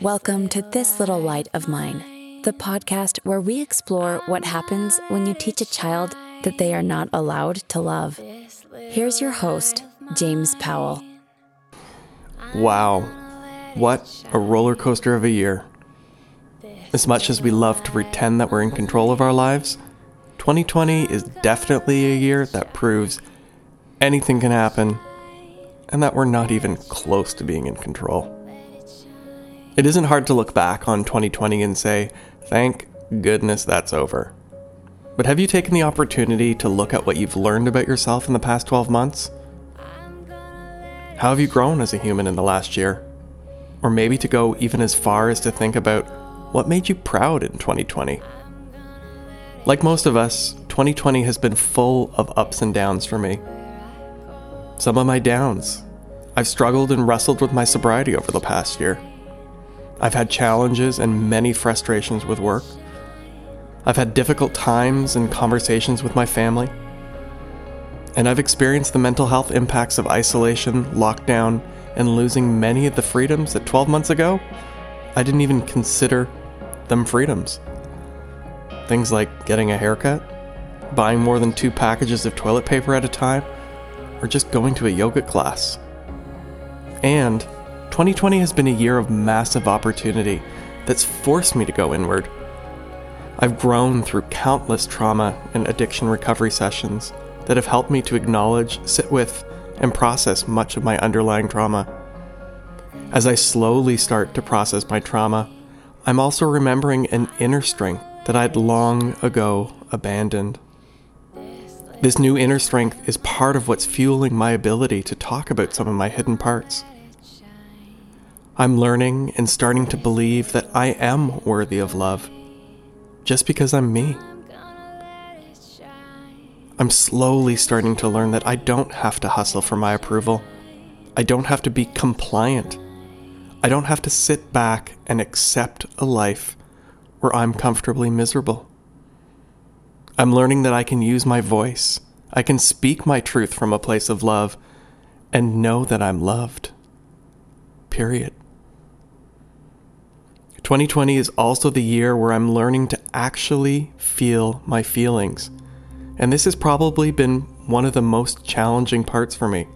Welcome to This Little Light of Mine, the podcast where we explore what happens when you teach a child that they are not allowed to love. Here's your host, James Powell. Wow, what a roller coaster of a year. As much as we love to pretend that we're in control of our lives, 2020 is definitely a year that proves anything can happen and that we're not even close to being in control. It isn't hard to look back on 2020 and say, thank goodness that's over. But have you taken the opportunity to look at what you've learned about yourself in the past 12 months? How have you grown as a human in the last year? Or maybe to go even as far as to think about what made you proud in 2020? Like most of us, 2020 has been full of ups and downs for me. Some of my downs. I've struggled and wrestled with my sobriety over the past year. I've had challenges and many frustrations with work. I've had difficult times and conversations with my family. And I've experienced the mental health impacts of isolation, lockdown, and losing many of the freedoms that 12 months ago I didn't even consider them freedoms. Things like getting a haircut, buying more than two packages of toilet paper at a time, or just going to a yoga class. And 2020 has been a year of massive opportunity that's forced me to go inward. I've grown through countless trauma and addiction recovery sessions that have helped me to acknowledge, sit with, and process much of my underlying trauma. As I slowly start to process my trauma, I'm also remembering an inner strength that I'd long ago abandoned. This new inner strength is part of what's fueling my ability to talk about some of my hidden parts. I'm learning and starting to believe that I am worthy of love just because I'm me. I'm slowly starting to learn that I don't have to hustle for my approval. I don't have to be compliant. I don't have to sit back and accept a life where I'm comfortably miserable. I'm learning that I can use my voice. I can speak my truth from a place of love and know that I'm loved. Period. 2020 is also the year where I'm learning to actually feel my feelings. And this has probably been one of the most challenging parts for me.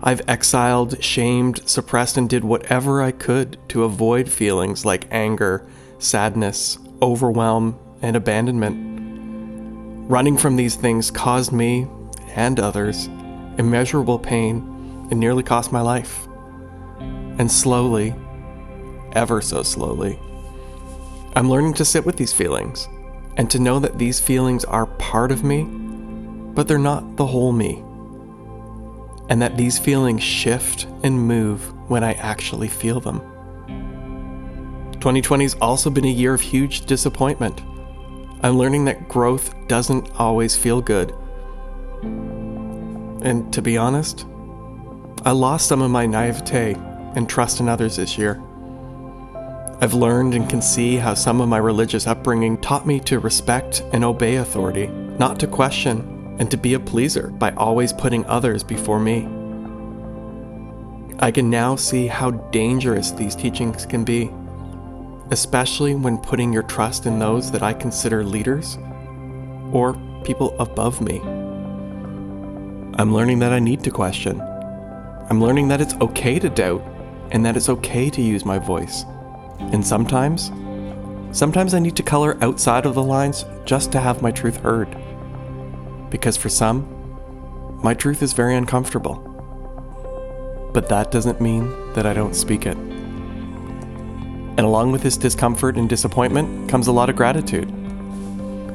I've exiled, shamed, suppressed, and did whatever I could to avoid feelings like anger, sadness, overwhelm, and abandonment. Running from these things caused me, and others, immeasurable pain and nearly cost my life. And slowly, ever so slowly. I'm learning to sit with these feelings and to know that these feelings are part of me, but they're not the whole me. And that these feelings shift and move when I actually feel them. 2020 has also been a year of huge disappointment. I'm learning that growth doesn't always feel good. And to be honest, I lost some of my naivete and trust in others this year. I've learned and can see how some of my religious upbringing taught me to respect and obey authority, not to question, and to be a pleaser by always putting others before me. I can now see how dangerous these teachings can be, especially when putting your trust in those that I consider leaders or people above me. I'm learning that I need to question. I'm learning that it's okay to doubt and that it's okay to use my voice. And sometimes, sometimes I need to color outside of the lines just to have my truth heard. Because for some, my truth is very uncomfortable. But that doesn't mean that I don't speak it. And along with this discomfort and disappointment comes a lot of gratitude.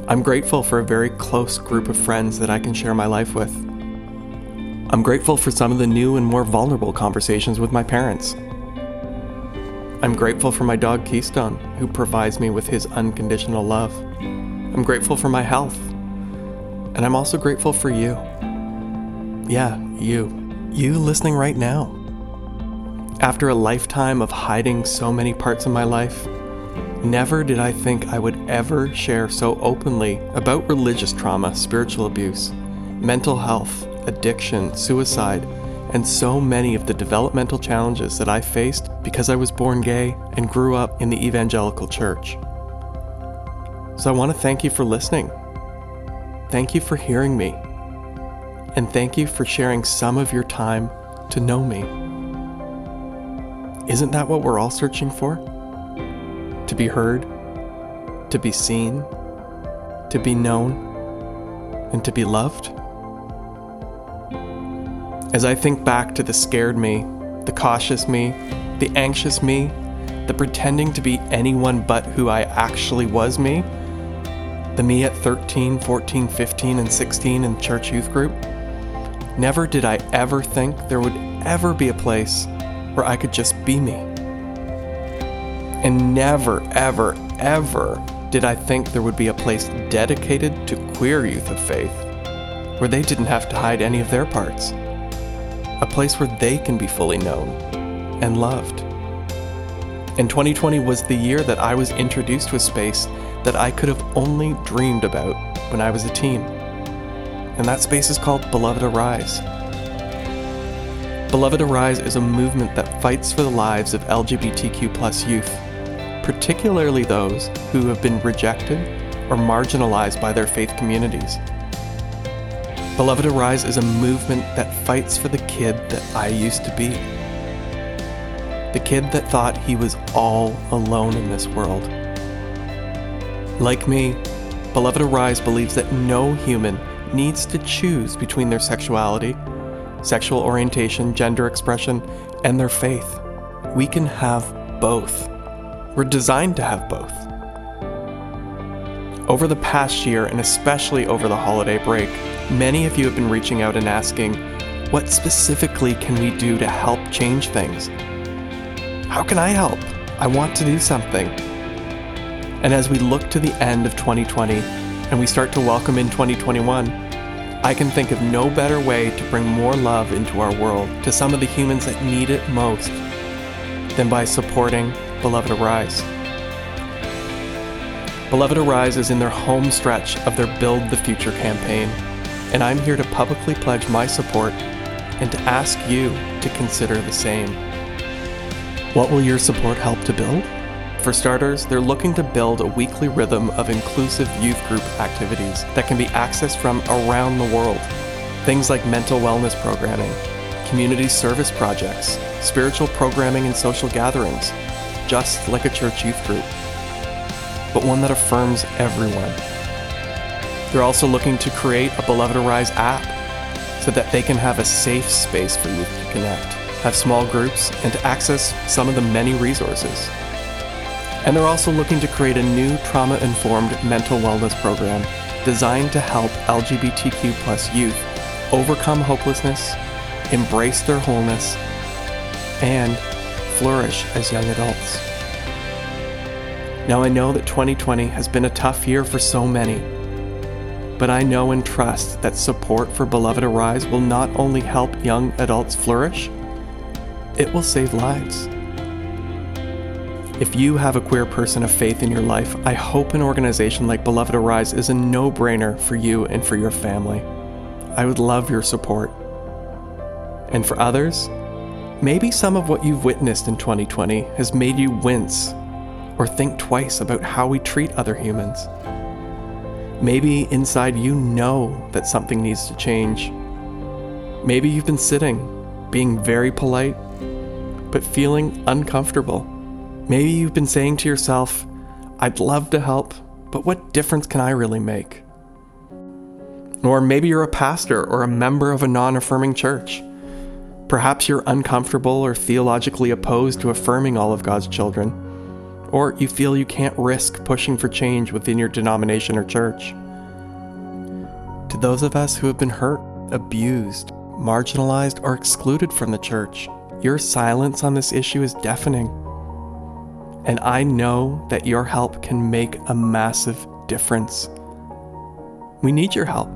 I'm grateful for a very close group of friends that I can share my life with. I'm grateful for some of the new and more vulnerable conversations with my parents I'm grateful for my dog Keystone, who provides me with his unconditional love. I'm grateful for my health. And I'm also grateful for you. Yeah, you. You listening right now. After a lifetime of hiding so many parts of my life, never did I think I would ever share so openly about religious trauma, spiritual abuse, mental health, addiction, suicide, and so many of the developmental challenges that I faced because I was born gay and grew up in the evangelical church. So I want to thank you for listening. Thank you for hearing me. And thank you for sharing some of your time to know me. Isn't that what we're all searching for? To be heard, to be seen, to be known, and to be loved? As I think back to the scared me, the cautious me, the anxious me, the pretending to be anyone but who I actually was me, the me at 13, 14, 15, and 16 in church youth group, never did I ever think there would ever be a place where I could just be me. And never, ever, ever did I think there would be a place dedicated to queer youth of faith where they didn't have to hide any of their parts a place where they can be fully known and loved. And 2020 was the year that I was introduced to a space that I could have only dreamed about when I was a teen. And that space is called Beloved Arise. Beloved Arise is a movement that fights for the lives of LGBTQ plus youth, particularly those who have been rejected or marginalized by their faith communities. Beloved Arise is a movement that fights for the kid that I used to be. The kid that thought he was all alone in this world. Like me, Beloved Arise believes that no human needs to choose between their sexuality, sexual orientation, gender expression, and their faith. We can have both. We're designed to have both. Over the past year, and especially over the holiday break, Many of you have been reaching out and asking, what specifically can we do to help change things? How can I help? I want to do something. And as we look to the end of 2020 and we start to welcome in 2021, I can think of no better way to bring more love into our world to some of the humans that need it most than by supporting Beloved Arise. Beloved Arise is in their home stretch of their Build the Future campaign and I'm here to publicly pledge my support and to ask you to consider the same. What will your support help to build? For starters, they're looking to build a weekly rhythm of inclusive youth group activities that can be accessed from around the world. Things like mental wellness programming, community service projects, spiritual programming, and social gatherings, just like a church youth group, but one that affirms everyone they're also looking to create a Beloved Arise app so that they can have a safe space for youth to connect, have small groups, and to access some of the many resources. And they're also looking to create a new trauma informed mental wellness program designed to help LGBTQ plus youth overcome hopelessness, embrace their wholeness, and flourish as young adults. Now, I know that 2020 has been a tough year for so many but I know and trust that support for Beloved Arise will not only help young adults flourish, it will save lives. If you have a queer person of faith in your life, I hope an organization like Beloved Arise is a no brainer for you and for your family. I would love your support. And for others, maybe some of what you've witnessed in 2020 has made you wince or think twice about how we treat other humans. Maybe inside you know that something needs to change. Maybe you've been sitting, being very polite, but feeling uncomfortable. Maybe you've been saying to yourself, I'd love to help, but what difference can I really make? Or maybe you're a pastor or a member of a non affirming church. Perhaps you're uncomfortable or theologically opposed to affirming all of God's children or you feel you can't risk pushing for change within your denomination or church. To those of us who have been hurt, abused, marginalized, or excluded from the church, your silence on this issue is deafening. And I know that your help can make a massive difference. We need your help.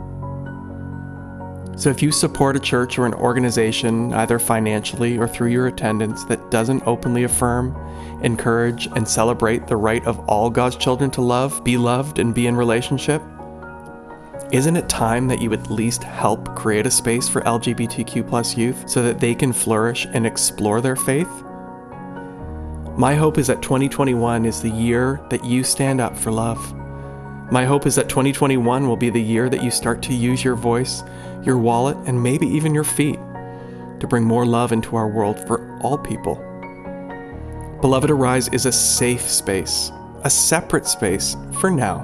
So if you support a church or an organization, either financially or through your attendance, that doesn't openly affirm, encourage, and celebrate the right of all God's children to love, be loved, and be in relationship, isn't it time that you at least help create a space for LGBTQ plus youth so that they can flourish and explore their faith? My hope is that 2021 is the year that you stand up for love. My hope is that 2021 will be the year that you start to use your voice, your wallet, and maybe even your feet to bring more love into our world for all people. Beloved Arise is a safe space, a separate space for now,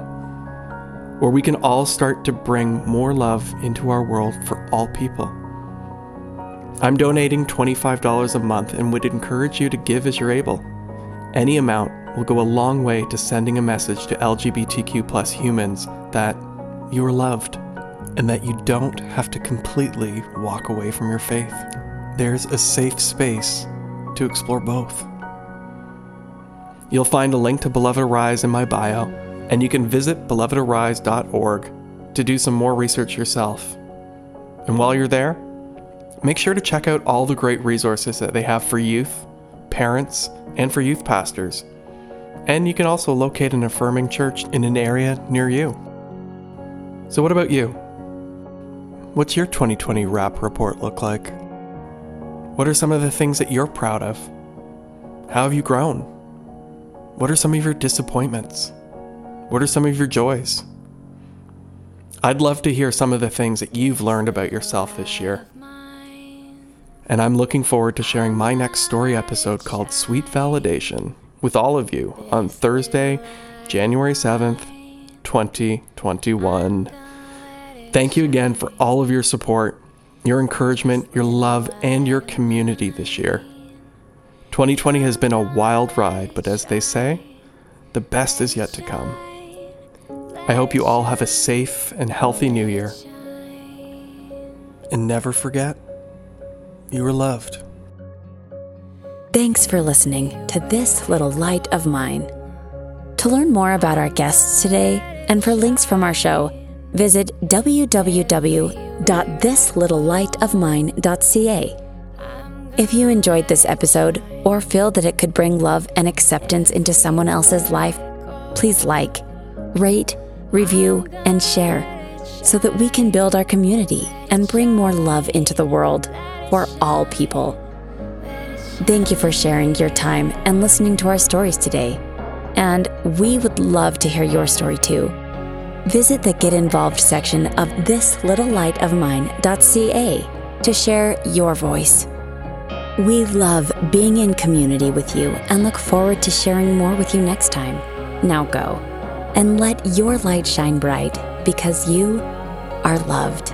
where we can all start to bring more love into our world for all people. I'm donating $25 a month and would encourage you to give as you're able. Any amount will go a long way to sending a message to LGBTQ plus humans that you are loved and that you don't have to completely walk away from your faith. There's a safe space to explore both. You'll find a link to Beloved Arise in my bio, and you can visit belovedarise.org to do some more research yourself. And while you're there, make sure to check out all the great resources that they have for youth, parents, and for youth pastors. And you can also locate an affirming church in an area near you. So, what about you? What's your 2020 wrap report look like? What are some of the things that you're proud of? How have you grown? What are some of your disappointments? What are some of your joys? I'd love to hear some of the things that you've learned about yourself this year. And I'm looking forward to sharing my next story episode called Sweet Validation with all of you on Thursday, January 7th, 2021. Thank you again for all of your support, your encouragement, your love, and your community this year. 2020 has been a wild ride, but as they say, the best is yet to come. I hope you all have a safe and healthy new year. And never forget, you are loved. Thanks for listening to This Little Light of Mine. To learn more about our guests today and for links from our show, visit www.thislittlelightofmine.ca. If you enjoyed this episode or feel that it could bring love and acceptance into someone else's life, please like, rate, review, and share so that we can build our community and bring more love into the world for all people. Thank you for sharing your time and listening to our stories today. And we would love to hear your story too. Visit the Get Involved section of thislittlelightofmine.ca to share your voice. We love being in community with you and look forward to sharing more with you next time. Now go and let your light shine bright because you are loved.